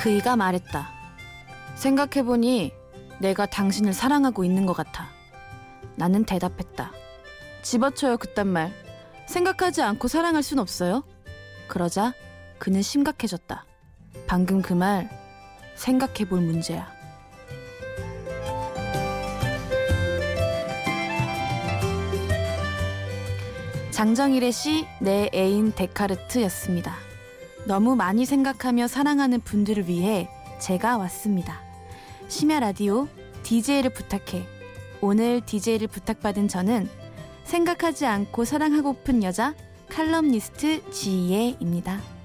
그이가 말했다. 생각해보니 내가 당신을 사랑하고 있는 것 같아. 나는 대답했다. 집어쳐요, 그딴 말. 생각하지 않고 사랑할 순 없어요? 그러자 그는 심각해졌다. 방금 그 말 생각해볼 문제야. 장정일의 시 내 애인 데카르트였습니다. 너무 많이 생각하며 사랑하는 분들을 위해 제가 왔습니다. 심야 라디오 DJ를 부탁해. 오늘 DJ를 부탁받은 저는 생각하지 않고 사랑하고픈 여자 칼럼니스트 지혜입니다.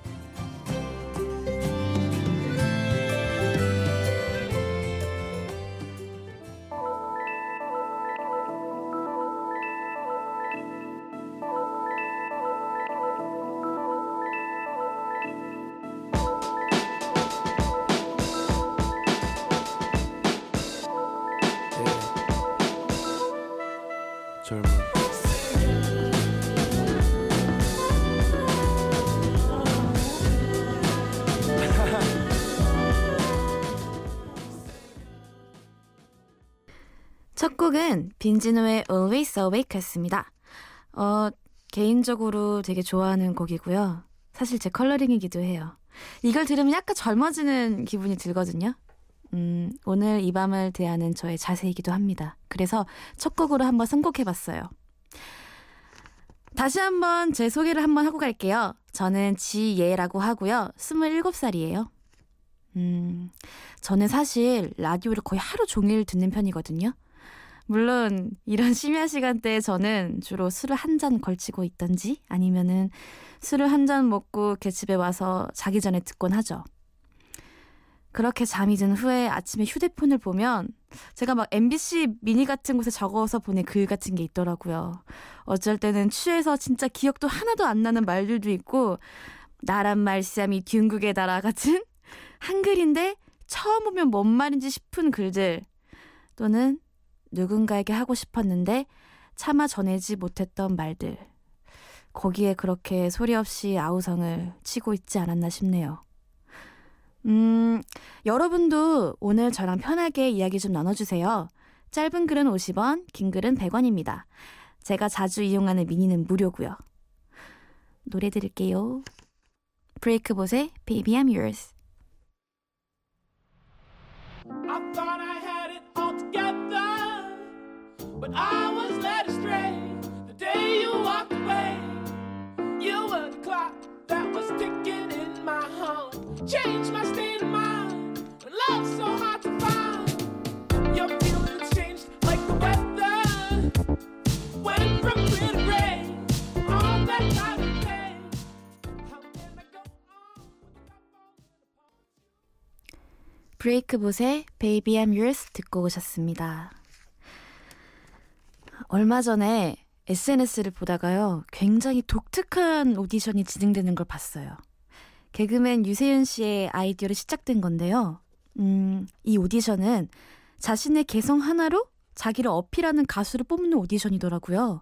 첫 곡은 빈지노의 Always Awake였습니다. 어, 개인적으로 되게 좋아하는 곡이고요. 사실 제 컬러링이기도 해요. 이걸 들으면 약간 젊어지는 기분이 들거든요. 음, 오늘 이 밤을 대하는 저의 자세이기도 합니다. 그래서 첫 곡으로 한번 선곡해봤어요. 다시 한번 제 소개를 한번 하고 갈게요. 저는 지예라고 하고요. 27살이에요. 음, 저는 사실 라디오를 거의 하루 종일 듣는 편이거든요. 물론 이런 심야 시간대에 저는 주로 술을 한 잔 걸치고 있던지 아니면은 술을 한 잔 먹고 이렇게 집에 와서 자기 전에 듣곤 하죠. 그렇게 잠이 든 후에 아침에 휴대폰을 보면 제가 막 MBC 미니 같은 곳에 적어서 보낸 글 같은 게 있더라고요. 어쩔 때는 취해서 진짜 기억도 하나도 안 나는 말들도 있고 나란 말씀이 균국에 달아 같은 한글인데 처음 보면 뭔 말인지 싶은 글들 또는 누군가에게 하고 싶었는데 차마 전해지 못했던 말들. 거기에 그렇게 소리 없이 아우성을 치고 있지 않았나 싶네요. 음, 여러분도 오늘 저랑 편하게 이야기 좀 나눠주세요. 짧은 글은 50원, 긴 글은 100원입니다. 제가 자주 이용하는 미니는 무료고요. 노래 들을게요. 브레이크봇의 Baby I'm Yours. But I was led astray the day you walked away. You were the clock that was ticking in my heart. Changed my state of mind. When love's so hard to find. Your feelings changed like the weather. Went from clear to gray. All that night and day. How can I go on 브레이크봇의 Baby I'm Yours 듣고 오셨습니다. 얼마 전에 SNS를 보다가요, 굉장히 독특한 오디션이 진행되는 걸 봤어요. 개그맨 유세윤 씨의 아이디어로 시작된 건데요. 음, 이 오디션은 자신의 개성 하나로 자기를 어필하는 가수를 뽑는 오디션이더라고요.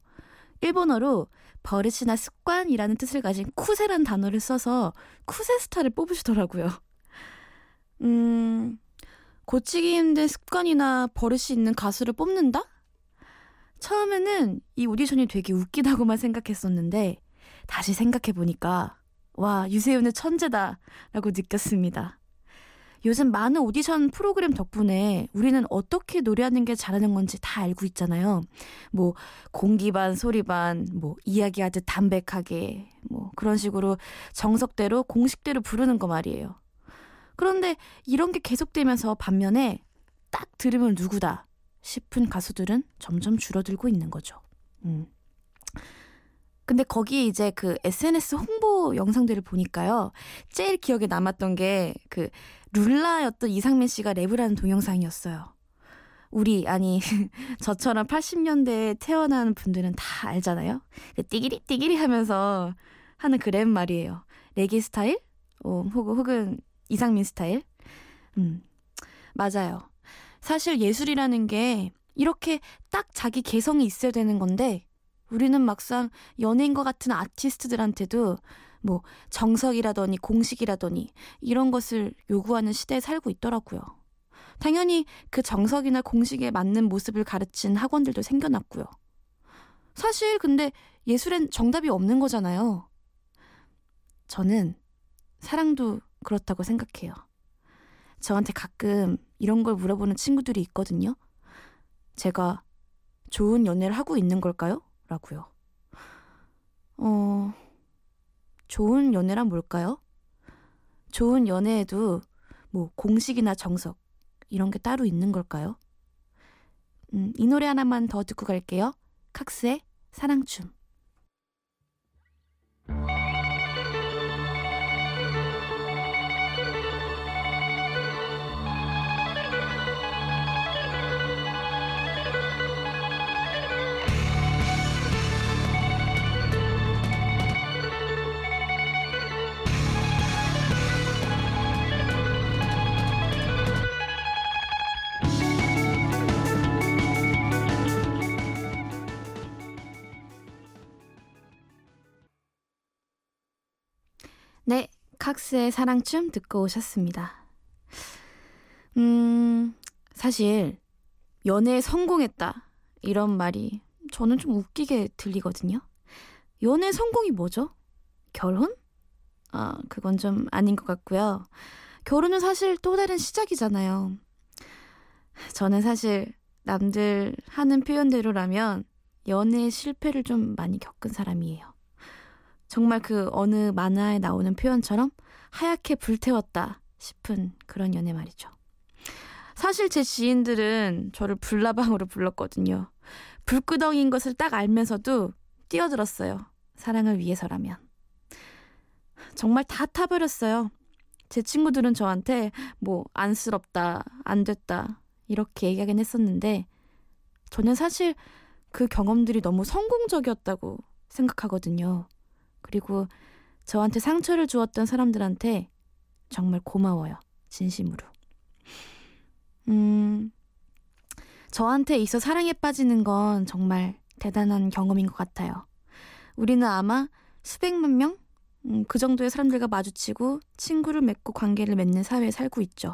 일본어로 버릇이나 습관이라는 뜻을 가진 쿠세란 단어를 써서 쿠세 스타를 뽑으시더라고요. 음, 고치기 힘든 습관이나 버릇이 있는 가수를 뽑는다? 처음에는 이 오디션이 되게 웃기다고만 생각했었는데 다시 생각해보니까 와 유세윤의 천재다 라고 느꼈습니다. 요즘 많은 오디션 프로그램 덕분에 우리는 어떻게 노래하는 게 잘하는 건지 다 알고 있잖아요. 뭐 공기 반 소리 반, 뭐 이야기하듯 담백하게, 뭐 그런 식으로 정석대로 공식대로 부르는 거 말이에요. 그런데 이런 게 계속되면서 반면에 딱 들으면 누구다. 싶은 가수들은 점점 줄어들고 있는 거죠. 음. 근데 거기 이제 그 SNS 홍보 영상들을 보니까요. 제일 기억에 남았던 게 그 룰라였던 이상민 씨가 랩을 하는 동영상이었어요. 우리 아니 저처럼 80년대에 태어난 분들은 다 알잖아요. 그 띠기리 띠기리 하면서 하는 그 랩 말이에요. 레게 스타일? 어, 혹은 혹은 이상민 스타일? 음. 맞아요. 사실 예술이라는 게 이렇게 딱 자기 개성이 있어야 되는 건데 우리는 막상 연예인과 같은 아티스트들한테도 뭐 정석이라더니 공식이라더니 이런 것을 요구하는 시대에 살고 있더라고요. 당연히 그 정석이나 공식에 맞는 모습을 가르친 학원들도 생겨났고요. 사실 근데 예술엔 정답이 없는 거잖아요. 저는 사랑도 그렇다고 생각해요. 저한테 가끔 이런 걸 물어보는 친구들이 있거든요. 제가 좋은 연애를 하고 있는 걸까요? 라고요. 어, 좋은 연애란 뭘까요? 좋은 연애에도 뭐 공식이나 정석 이런 게 따로 있는 걸까요? 음, 이 노래 하나만 더 듣고 갈게요. 칵스의 사랑춤. 네, 칵스의 사랑춤 듣고 오셨습니다. 음, 사실 연애에 성공했다 이런 말이 저는 좀 웃기게 들리거든요. 연애 성공이 뭐죠? 결혼? 아, 그건 좀 아닌 것 같고요. 결혼은 사실 또 다른 시작이잖아요. 저는 사실 남들 하는 표현대로라면 연애 실패를 좀 많이 겪은 사람이에요. 정말 그 어느 만화에 나오는 표현처럼 하얗게 불태웠다 싶은 그런 연애 말이죠. 사실 제 지인들은 저를 불나방으로 불렀거든요. 불구덩이인 것을 딱 알면서도 뛰어들었어요. 사랑을 위해서라면. 정말 다 타버렸어요. 제 친구들은 저한테 뭐 안쓰럽다, 안 됐다 이렇게 얘기하긴 했었는데 저는 사실 그 경험들이 너무 성공적이었다고 생각하거든요. 그리고 저한테 상처를 주었던 사람들한테 정말 고마워요. 진심으로. 음, 저한테 있어 사랑에 빠지는 건 정말 대단한 경험인 것 같아요. 우리는 아마 수백만 명? 음, 그 정도의 사람들과 마주치고 친구를 맺고 관계를 맺는 사회에 살고 있죠.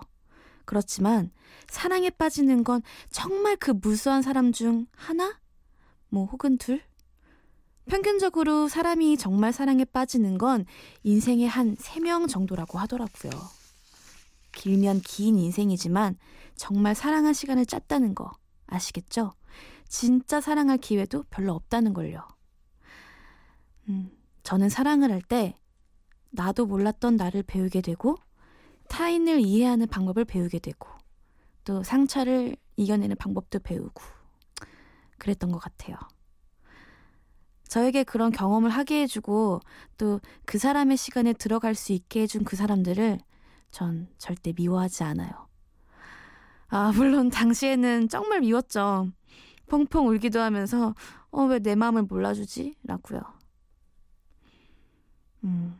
그렇지만 사랑에 빠지는 건 정말 그 무수한 사람 중 하나? 뭐 혹은 둘? 평균적으로 사람이 정말 사랑에 빠지는 건 인생의 한 3명 정도라고 하더라고요. 길면 긴 인생이지만 정말 사랑한 시간을 짰다는 거 아시겠죠? 진짜 사랑할 기회도 별로 없다는 걸요. 음, 저는 사랑을 할 때 나도 몰랐던 나를 배우게 되고 타인을 이해하는 방법을 배우게 되고 또 상처를 이겨내는 방법도 배우고 그랬던 것 같아요. 저에게 그런 경험을 하게 해주고 또 그 사람의 시간에 들어갈 수 있게 해준 그 사람들을 전 절대 미워하지 않아요. 아, 물론 당시에는 정말 미웠죠. 펑펑 울기도 하면서, 어, 왜 내 마음을 몰라주지? 라고요. 음.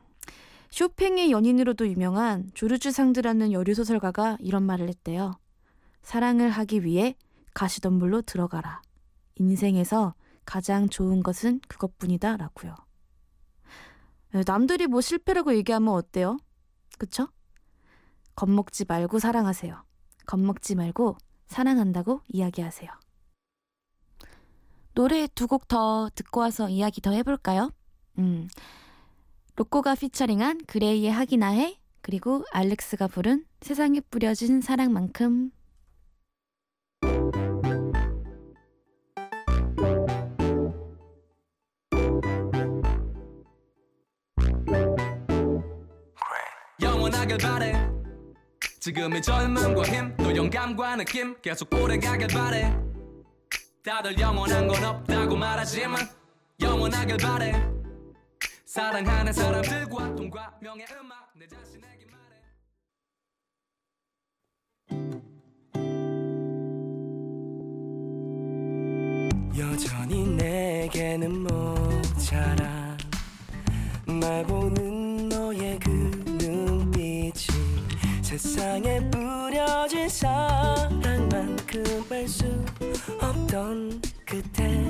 쇼팽의 연인으로도 유명한 조르주 상드라는 여류 소설가가 이런 말을 했대요. 사랑을 하기 위해 가시덤불로 들어가라. 인생에서 가장 좋은 것은 그것뿐이다 라고요. 네, 남들이 뭐 실패라고 얘기하면 어때요? 그쵸? 겁먹지 말고 사랑하세요. 겁먹지 말고 사랑한다고 이야기하세요. 노래 두 곡 더 듣고 와서 이야기 더 해볼까요? 음, 로꼬가 피처링한 그레이의 하기나 해 그리고 알렉스가 부른 세상에 뿌려진 사랑만큼 영원하길 바래. 지금의 젊음과 힘 또 영감과 느낌 계속 오래가길 바래. 다들 영원한 건 없다고 말하지만 영원하길 바래. 사랑하는 사람들과 돈과 명예 음악 내 자신에게 말해. 여전히 내게는 모자라. 날 보는 세상에 뿌려진 사랑만큼 알수 없던 그대.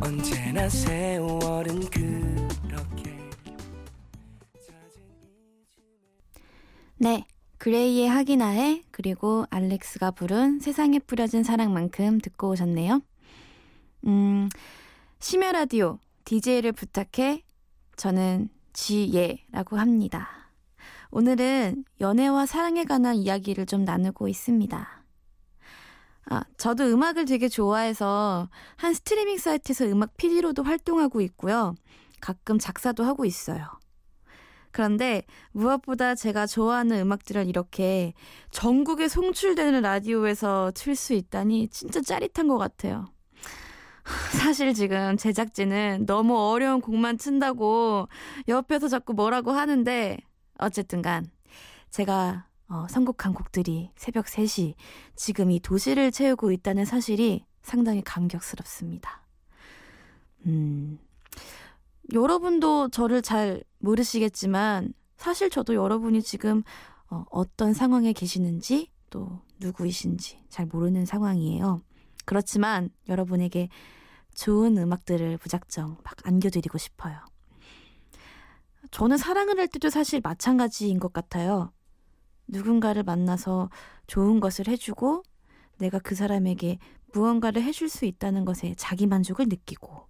언제나 세월은 그렇게 네 그레이의 하기나의 그리고 알렉스가 부른 세상에 뿌려진 사랑만큼 듣고 오셨네요. 음 심야 라디오 DJ를 부탁해 저는 지예라고 합니다. 오늘은 연애와 사랑에 관한 이야기를 좀 나누고 있습니다. 아, 저도 음악을 되게 좋아해서 한 스트리밍 사이트에서 음악 PD로도 활동하고 있고요. 가끔 작사도 하고 있어요. 그런데 무엇보다 제가 좋아하는 음악들을 이렇게 전국에 송출되는 라디오에서 틀 수 있다니 진짜 짜릿한 것 같아요. 사실 지금 제작진은 너무 어려운 곡만 튼다고 옆에서 자꾸 뭐라고 하는데 어쨌든 간 제가 어, 선곡한 곡들이 새벽 3시 지금 이 도시를 채우고 있다는 사실이 상당히 감격스럽습니다. 음, 여러분도 저를 잘 모르시겠지만 사실 저도 여러분이 지금 어, 어떤 상황에 계시는지 또 누구이신지 잘 모르는 상황이에요. 그렇지만 여러분에게 좋은 음악들을 무작정 막 안겨드리고 싶어요. 저는 사랑을 할 때도 사실 마찬가지인 것 같아요. 누군가를 만나서 좋은 것을 해주고 내가 그 사람에게 무언가를 해줄 수 있다는 것에 자기 만족을 느끼고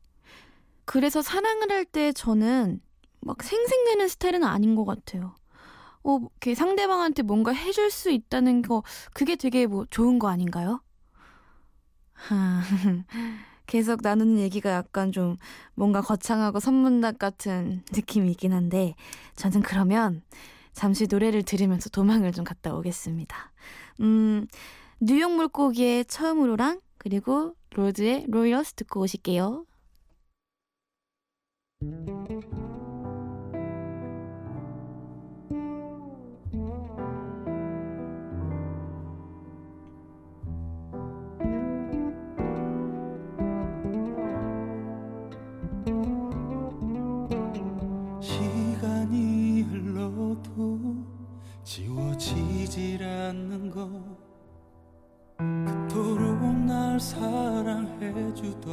그래서 사랑을 할 때 저는 막 생색내는 스타일은 아닌 것 같아요. 어, 이렇게 상대방한테 뭔가 해줄 수 있다는 거, 그게 되게 뭐 좋은 거 아닌가요? 하, 계속 나누는 얘기가 약간 좀 뭔가 거창하고 선문답 같은 느낌이긴 한데, 저는 그러면 잠시 노래를 들으면서 도망을 좀 갔다 오겠습니다. 음, 뉴욕 물고기의 처음으로랑, 그리고 Lorde의 Royals 듣고 오실게요. 않는 것 그토록 날 사랑해주던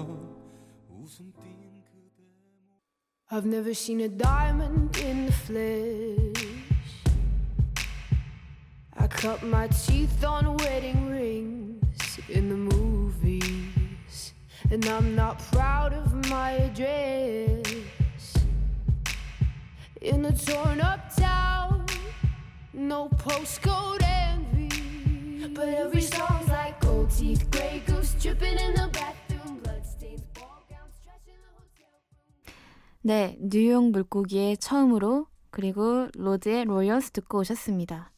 웃음띤 그대 I've never seen a diamond in the flesh. I cut my teeth on wedding rings in the movies. And I'm not proud of my address. In a torn up town, no postcode envy. But every song's like gold teeth, gray goose dripping in the bathroom, bloodstains, ball gowns, trash in the hotel. 네, 뉴욕 물고기의 처음으로 그리고 로드의 로이어스 듣고 오셨습니다.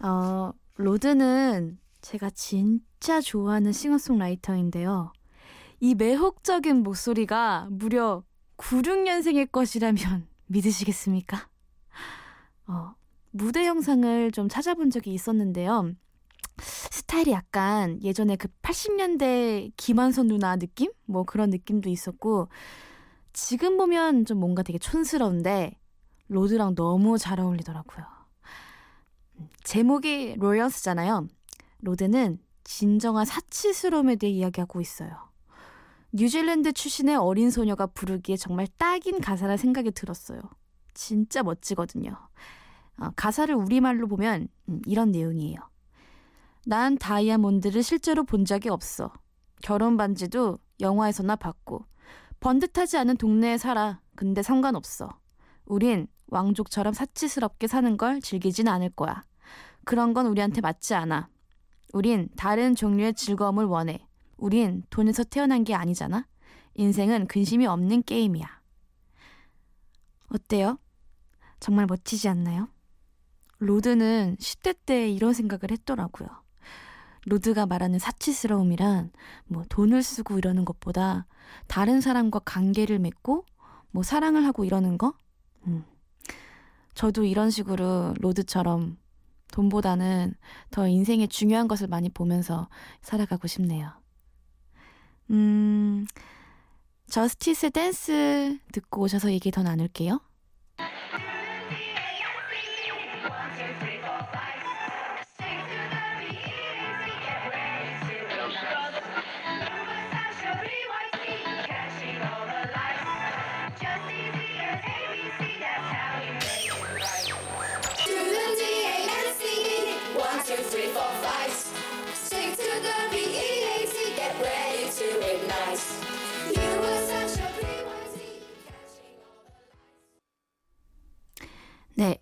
어, 로드는 제가 진짜 좋아하는 싱어송라이터인데요. 이 매혹적인 목소리가 무려 96년생의 것이라면 믿으시겠습니까? 어, 무대 영상을 좀 찾아본 적이 있었는데요. 스타일이 약간 예전에 그 80년대 김완선 누나 느낌? 뭐 그런 느낌도 있었고, 지금 보면 좀 뭔가 되게 촌스러운데 Lorde랑 너무 잘 어울리더라고요. 음, 제목이 Royals잖아요. Lorde는 진정한 사치스러움에 대해 이야기하고 있어요. 뉴질랜드 출신의 어린 소녀가 부르기에 정말 딱인 가사라 생각이 들었어요. 진짜 멋지거든요. 어, 가사를 우리말로 보면 음, 이런 내용이에요. 난 다이아몬드를 실제로 본 적이 없어. 결혼 반지도 영화에서나 봤고 번듯하지 않은 동네에 살아. 근데 상관없어. 우린 왕족처럼 사치스럽게 사는 걸 즐기진 않을 거야. 그런 건 우리한테 맞지 않아. 우린 다른 종류의 즐거움을 원해. 우린 돈에서 태어난 게 아니잖아. 인생은 근심이 없는 게임이야. 어때요? 정말 멋지지 않나요? Lorde는 10대 때 이런 생각을 했더라고요. Lorde가 말하는 사치스러움이란 뭐 돈을 쓰고 이러는 것보다 다른 사람과 관계를 맺고 뭐 사랑을 하고 이러는 거? 음. 저도 이런 식으로 로드처럼 돈보다는 더 인생의 중요한 것을 많이 보면서 살아가고 싶네요. 음, 저스티스 댄스 듣고 오셔서 얘기 더 나눌게요. 네,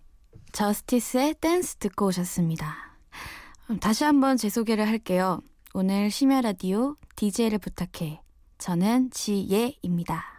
저스티스의 댄스 듣고 오셨습니다. 음, 다시 한번 제 소개를 할게요. 오늘 심야 라디오 DJ를 부탁해. 저는 지예입니다.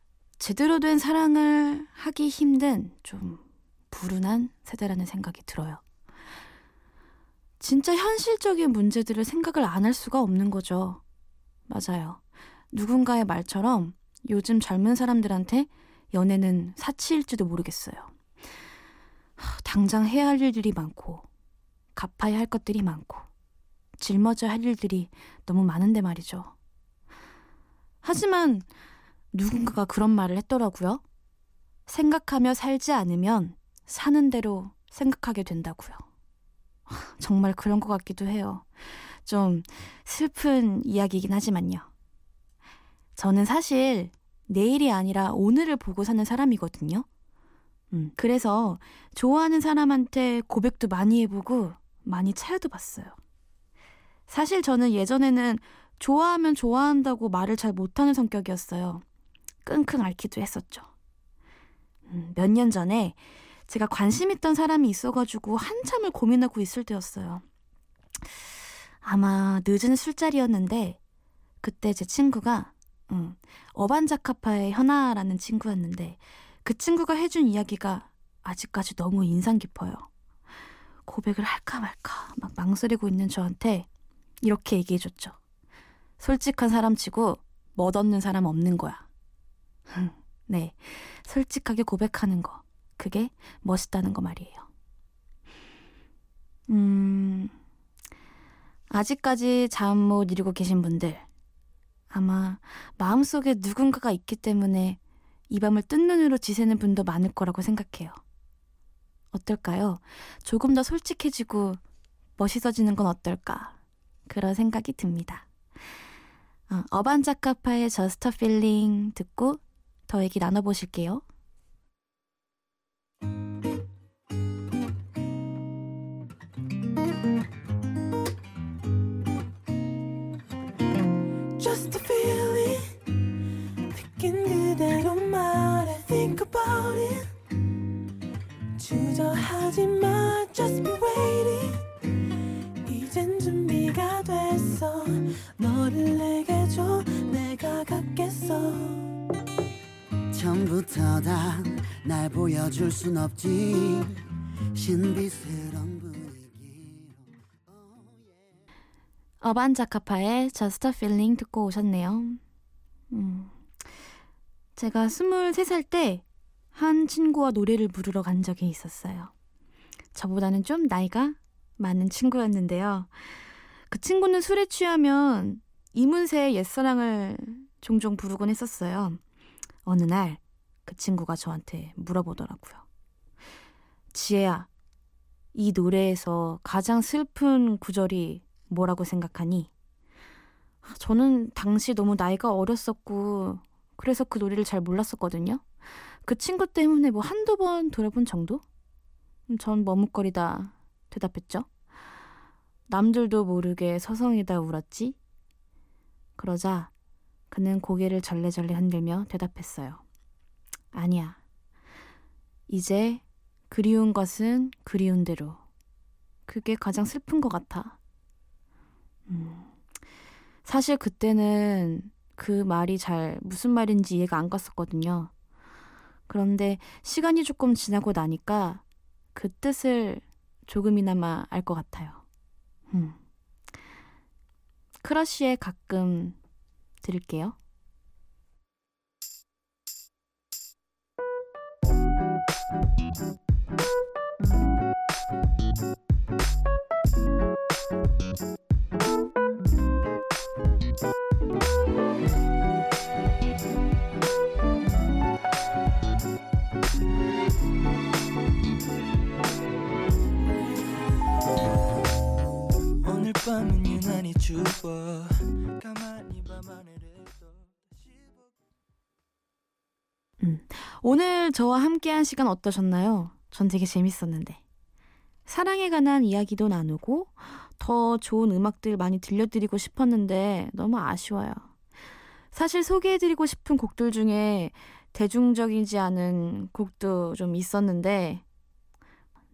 제대로 된 사랑을 하기 힘든 좀 불운한 세대라는 생각이 들어요. 진짜 현실적인 문제들을 생각을 안 할 수가 없는 거죠. 맞아요. 누군가의 말처럼 요즘 젊은 사람들한테 연애는 사치일지도 모르겠어요. 하, 당장 해야 할 일들이 많고, 갚아야 할 것들이 많고, 짊어져야 할 일들이 너무 많은데 말이죠. 하지만 누군가가 그런 말을 했더라고요. 생각하며 살지 않으면 사는 대로 생각하게 된다고요. 하, 정말 그런 것 같기도 해요. 좀 슬픈 이야기이긴 하지만요. 저는 사실 내일이 아니라 오늘을 보고 사는 사람이거든요. 음, 그래서 좋아하는 사람한테 고백도 많이 해보고 많이 차여도 봤어요. 사실 저는 예전에는 좋아하면 좋아한다고 말을 잘 못하는 성격이었어요. 끙끙 앓기도 했었죠. 음, 몇년 전에 제가 관심 있던 사람이 있어가지고 한참을 고민하고 있을 때였어요. 아마 늦은 술자리였는데 그때 제 친구가 음, 어반자카파의 현아라는 친구였는데 그 친구가 해준 이야기가 아직까지 너무 인상 깊어요. 고백을 할까 말까 막 망설이고 있는 저한테 이렇게 얘기해줬죠. 솔직한 사람 치고 멋없는 사람 없는 거야. 네, 솔직하게 고백하는 거. 그게 멋있다는 거 말이에요. 음, 아직까지 잠 못 이루고 계신 분들, 아마 마음속에 누군가가 있기 때문에 이 밤을 뜬 눈으로 지새는 분도 많을 거라고 생각해요. 어떨까요? 조금 더 솔직해지고 멋있어지는 건 어떨까? 그런 생각이 듭니다. 어, 어반 자카파의 Just a Feeling 듣고 더 얘기 나눠보실게요. 너를 내게 줘 처음부터 다 날 보여줄 순 없지 신비스러운 분위기로 어반자카파의 Just a Feeling 듣고 오셨네요. 음, 제가 23살 때 한 친구와 노래를 부르러 간 적이 있었어요. 저보다는 좀 나이가 많은 친구였는데요. 그 친구는 술에 취하면 이문세의 옛사랑을 종종 부르곤 했었어요. 어느 날 그 친구가 저한테 물어보더라고요. 지혜야, 이 노래에서 가장 슬픈 구절이 뭐라고 생각하니? 아, 저는 당시 너무 나이가 어렸었고, 그래서 그 노래를 잘 몰랐었거든요. 그 친구 때문에 뭐 한두 번 들어본 정도? 음, 전 머뭇거리다 대답했죠. 남들도 모르게 서성이다 울었지? 그러자 그는 고개를 절레절레 흔들며 대답했어요. 아니야. 이제 그리운 것은 그리운 대로. 그게 가장 슬픈 것 같아. 음, 사실 그때는 그 말이 잘 무슨 말인지 이해가 안 갔었거든요. 그런데 시간이 조금 지나고 나니까 그 뜻을 조금이나마 알 것 같아요. 음. 크러쉬의 가끔 들을게요. 밤은 유난히 추워 보고 오늘 저와 함께한 시간 어떠셨나요? 전 되게 재밌었는데. 사랑에 관한 이야기도 나누고 더 좋은 음악들 많이 들려드리고 싶었는데 너무 아쉬워요. 사실 소개해드리고 싶은 곡들 중에 대중적이지 않은 곡도 좀 있었는데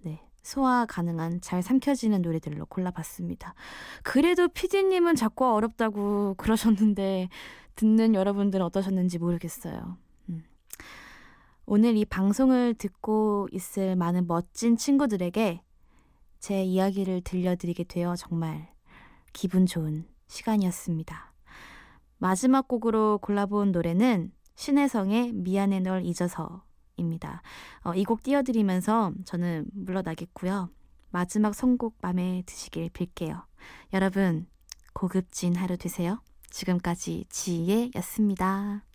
네, 소화 가능한 잘 삼켜지는 노래들로 골라봤습니다. 그래도 피디님은 자꾸 어렵다고 그러셨는데 듣는 여러분들은 어떠셨는지 모르겠어요. 음. 오늘 이 방송을 듣고 있을 많은 멋진 친구들에게 제 이야기를 들려드리게 되어 정말 기분 좋은 시간이었습니다. 마지막 곡으로 골라본 노래는 신혜성의 미안해 널 잊어서입니다. 어, 이곡 띄워드리면서 저는 물러나겠고요. 마지막 선곡 맘에 드시길 빌게요. 여러분 고급진 하루 되세요. 지금까지 지혜였습니다.